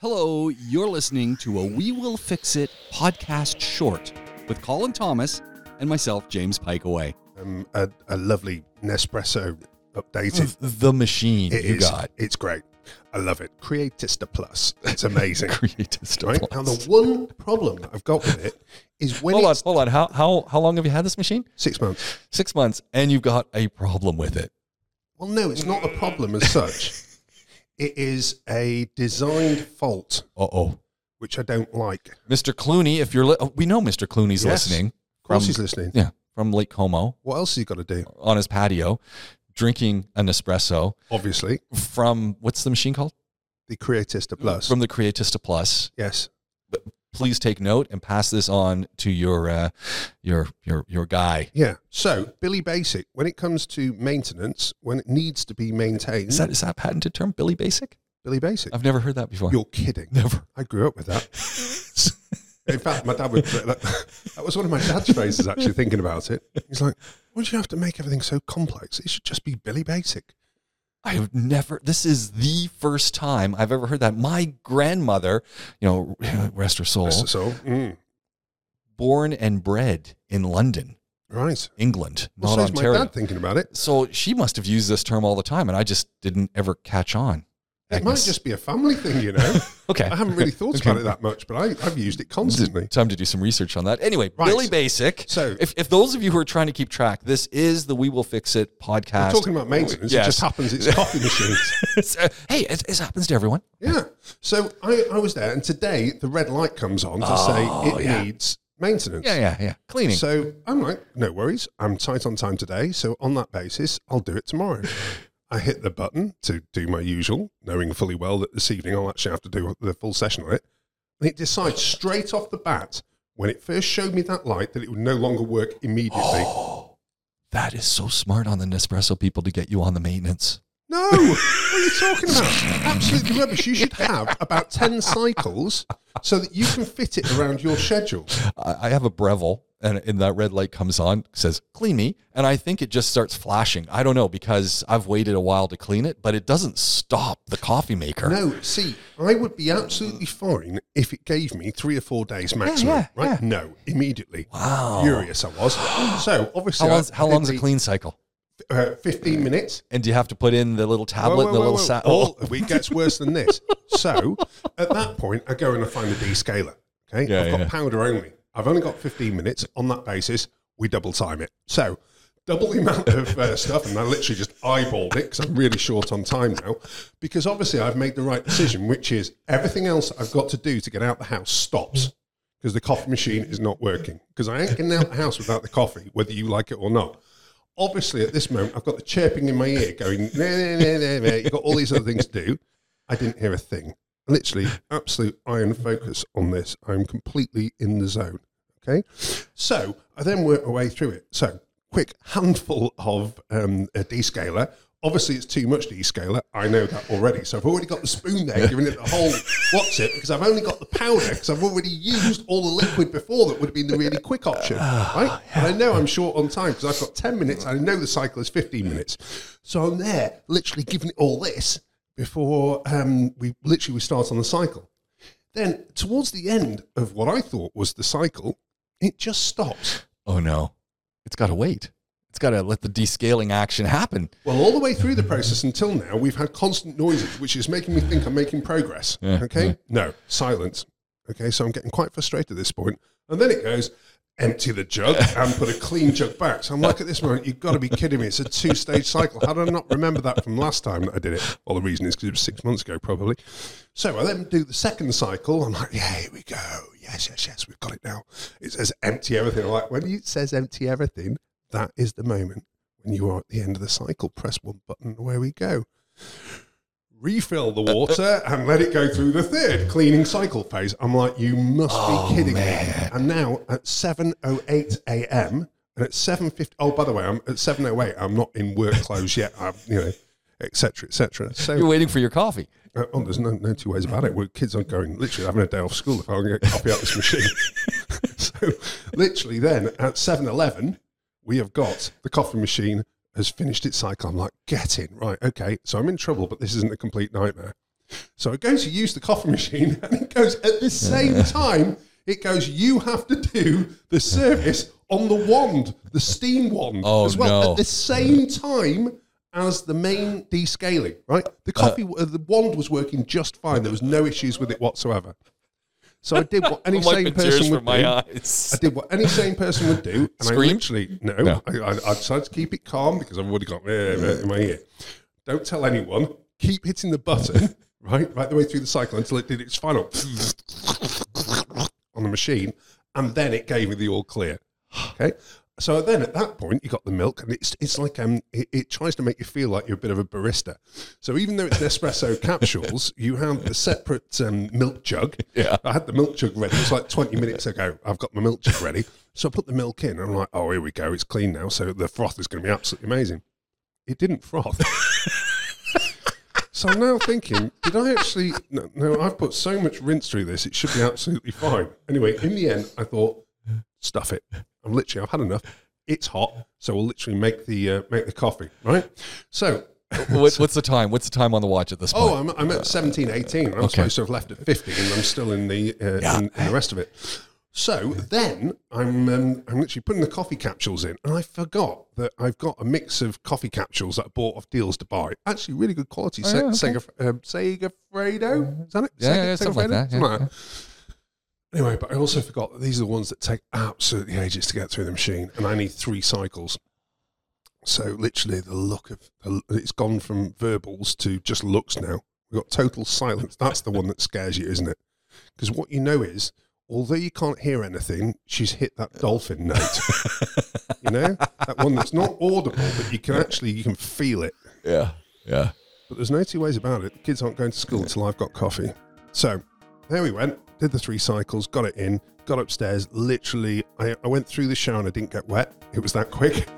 Hello, you're listening to a We Will Fix It podcast short with Colin Thomas and myself, James Pikeaway. um, a, a lovely Nespresso updated. The machine It you is- got. It's great. I love it. Creatista Plus. It's amazing. Creatist right? Now, the one problem that I've got with it is when Hold on, it's hold on. How, how, how long have you had this machine? six months. Six months, and you've got a problem with it. Well, no, it's not a problem as such. It is a designed fault, Uh oh. which I don't like. Mr. Clooney, if you're, li- oh, we know Mr. Clooney's Yes. listening. course, from- he's listening. Yeah, from Lake Como What else has he got to do? on his patio, drinking an espresso Obviously, from what's the machine called? the Creatista Plus. From the Creatista Plus. yes. Please take note and pass this on to your uh, your your your guy. Yeah. So, Billy Basic, when it comes to maintenance, when it needs to be maintained, Is that is that a patented term? Billy Basic? Billy Basic. I've never heard that before. You're kidding. never. I grew up with that. In fact, my dad would. That, that was one of my dad's phrases. Actually, thinking about it, he's like, "Why do you have to make everything so complex? It should just be Billy Basic." I have never. This is the first time I've ever heard that. My grandmother, you know, rest her soul, So, mm, born and bred in London, right. England, Well, not so's my Ontario. dad thinking about it. So she must have used this term all the time, and I just didn't ever catch on. It might just be a family thing, you know. okay. I haven't really thought Okay. about it that much, but I, I've used it constantly. Time to do some research on that. Anyway, Right. Billy Basic. So- if, if those of you who are trying to keep track, this is the We Will Fix It podcast. We're talking about maintenance. Yes. It just happens it's coffee machines. Uh, hey, it, it happens to everyone. Yeah. So I, I was there, and today the red light comes on to Oh, say it yeah. needs maintenance. Yeah, yeah, yeah. Cleaning. So I'm like, no worries. I'm tight on time today. So on that basis, I'll do it tomorrow. I hit the button to do my usual, knowing fully well that this evening I'll actually have to do the full session on it. And it decides straight off the bat, when it first showed me that light, that it would no longer work immediately. that is so smart on the Nespresso people to get you on the maintenance. No, what are you talking about? Absolutely rubbish. You should have about 10 cycles so that you can fit it around your schedule. I, I have a Breville, and, and that red light comes on, says clean me, and I think it just starts flashing. I don't know because I've waited a while to clean it, but it doesn't stop the coffee maker. No, see, I would be absolutely fine if it gave me three or four days maximum. yeah, right? yeah. No, immediately. Wow. Furious I was. So obviously, How long's, how long's a clean cycle? Uh, Fifteen minutes. And do you have to put in the little tablet, Whoa, whoa, the little whoa. sa- oh. It gets worse than this. So at that point, I go and I find a descaler. Okay, Yeah, I've got yeah. powder only. I've only got fifteen minutes. On that basis, we double time it. So double the amount of uh, stuff, and I literally just eyeballed it because I'm really short on time now. Because obviously, I've made the right decision, which is everything else I've got to do to get out the house stops because the coffee machine is not working. Because I ain't getting out the house without the coffee, whether you like it or not. Obviously, at this moment, I've got the chirping in my ear going, nah, nah, nah, nah, nah. You've got all these other things to do. I didn't hear a thing. Literally, absolute iron focus on this. I'm completely in the zone. Okay. So I then work my way through it. So, quick handful of um, a descaler. Obviously, it's too much descaler. I know that already. So I've already got the spoon there, giving it the whole what's it, because I've only got the powder, because I've already used all the liquid before that would have been the really quick option. Right? And I know I'm short on time because I've got 10 minutes. I know the cycle is 15 minutes. So I'm there, literally giving it all this before um, we literally we start on the cycle. Then towards the end of what I thought was the cycle, it just stops. Oh no, it's got to wait. It's got to let the descaling action happen. Well, all the way through the process until now, we've had constant noises, which is making me think I'm making progress. Yeah, okay? yeah. No, silence. Okay, so I'm getting quite frustrated at this. And then it goes, empty the jug and put a clean jug back. So I'm like, at this moment, you've got to be kidding me. It's a two stage cycle. How did I not remember that from last time that I did it? Well, the reason is because it was six months ago, probably. So I then do the second cycle. I'm like, yeah, here we go. Yes, yes, yes, we've got it now. It says empty everything. I'm like, when it says empty everything, that is the moment when you are at the end of the cycle. Press one button, away we go. Refill the water and let it go through the third cleaning cycle phase. I'm like, you must Oh, be kidding man. me. And now at 7.08 a.m. and at 7.50, oh, by the way, I'm at 7.08, I'm not in work clothes yet, I'm, you know, et cetera, et cetera. So You're waiting for your coffee. uh, oh, there's no, no two ways about it. Well, kids are going literally having a day off school if I can get coffee out this machine. so, literally, then at 7 Eleven, we have got the coffee machine has finished its cycle. I'm like, get in. Right, okay. So I'm in trouble, but this isn't a complete nightmare. So I go to use the coffee machine, and it goes at the same time. It goes. You have to do the service on the wand, the steam wand, Oh, as well no. at the same time as the main descaling. Right, the coffee, uh, the wand was working just fine. There was no issues with it whatsoever. So I did what any sane person would my do. eyes. I did what any sane person would do, and I literally no. No. I, I, I decided to keep it calm because I've already got uh, in my ear. Don't tell anyone. Keep hitting the button right, right the way through the cycle until it did its final on the machine, and then it gave me the all clear. Okay. So then at that point you got the milk and it's it's like um it, it tries to make you feel like you're a bit of a barista. So even though it's Nespresso capsules, you have the separate um, milk jug. Yeah. I had the milk jug ready. It was like 20 minutes ago. I've got my milk jug ready. So I put the milk in and I'm like, oh here we go, it's clean now. So the froth is gonna be absolutely amazing. It didn't froth. So I'm now thinking, did I actually? No, no, I've put so much rinse through this; it should be absolutely fine. Anyway, in the end, I thought, stuff it. I'm literally, I've had enough. It's hot, so we'll literally make the uh, make the coffee, right? So, what, what's the time? What's the time on the watch at this point? oh, I'm, I'm at 17, 18. I'm Okay. supposed to have left at 50, and I'm still in the uh, Yeah. in, in the rest of it. So then I'm um, I'm literally putting the coffee capsules in, and I forgot that I've got a mix of coffee capsules that I bought off Deals to Buy. Actually, really good quality. Oh, Se- yeah, okay. Sega, um, Segafredo, is that it? Yeah, yeah, something like that, Something yeah, like that. Anyway, but I also forgot that these are the ones that take absolutely ages to get through the machine, and I need three cycles. So literally, the look of it's gone from verbals to just looks now. We've got total silence. That's the one that scares you, isn't it? Because what you know is, although you can't hear anything, she's hit that dolphin note. you know, that one that's not audible, but you can actually you can feel it. yeah, yeah. But there's no two ways about it. The kids aren't going to school until I've got coffee. So there we went. Did the three cycles, got it in, got upstairs. Literally, I, I went through the shower and I didn't get wet. It was that quick.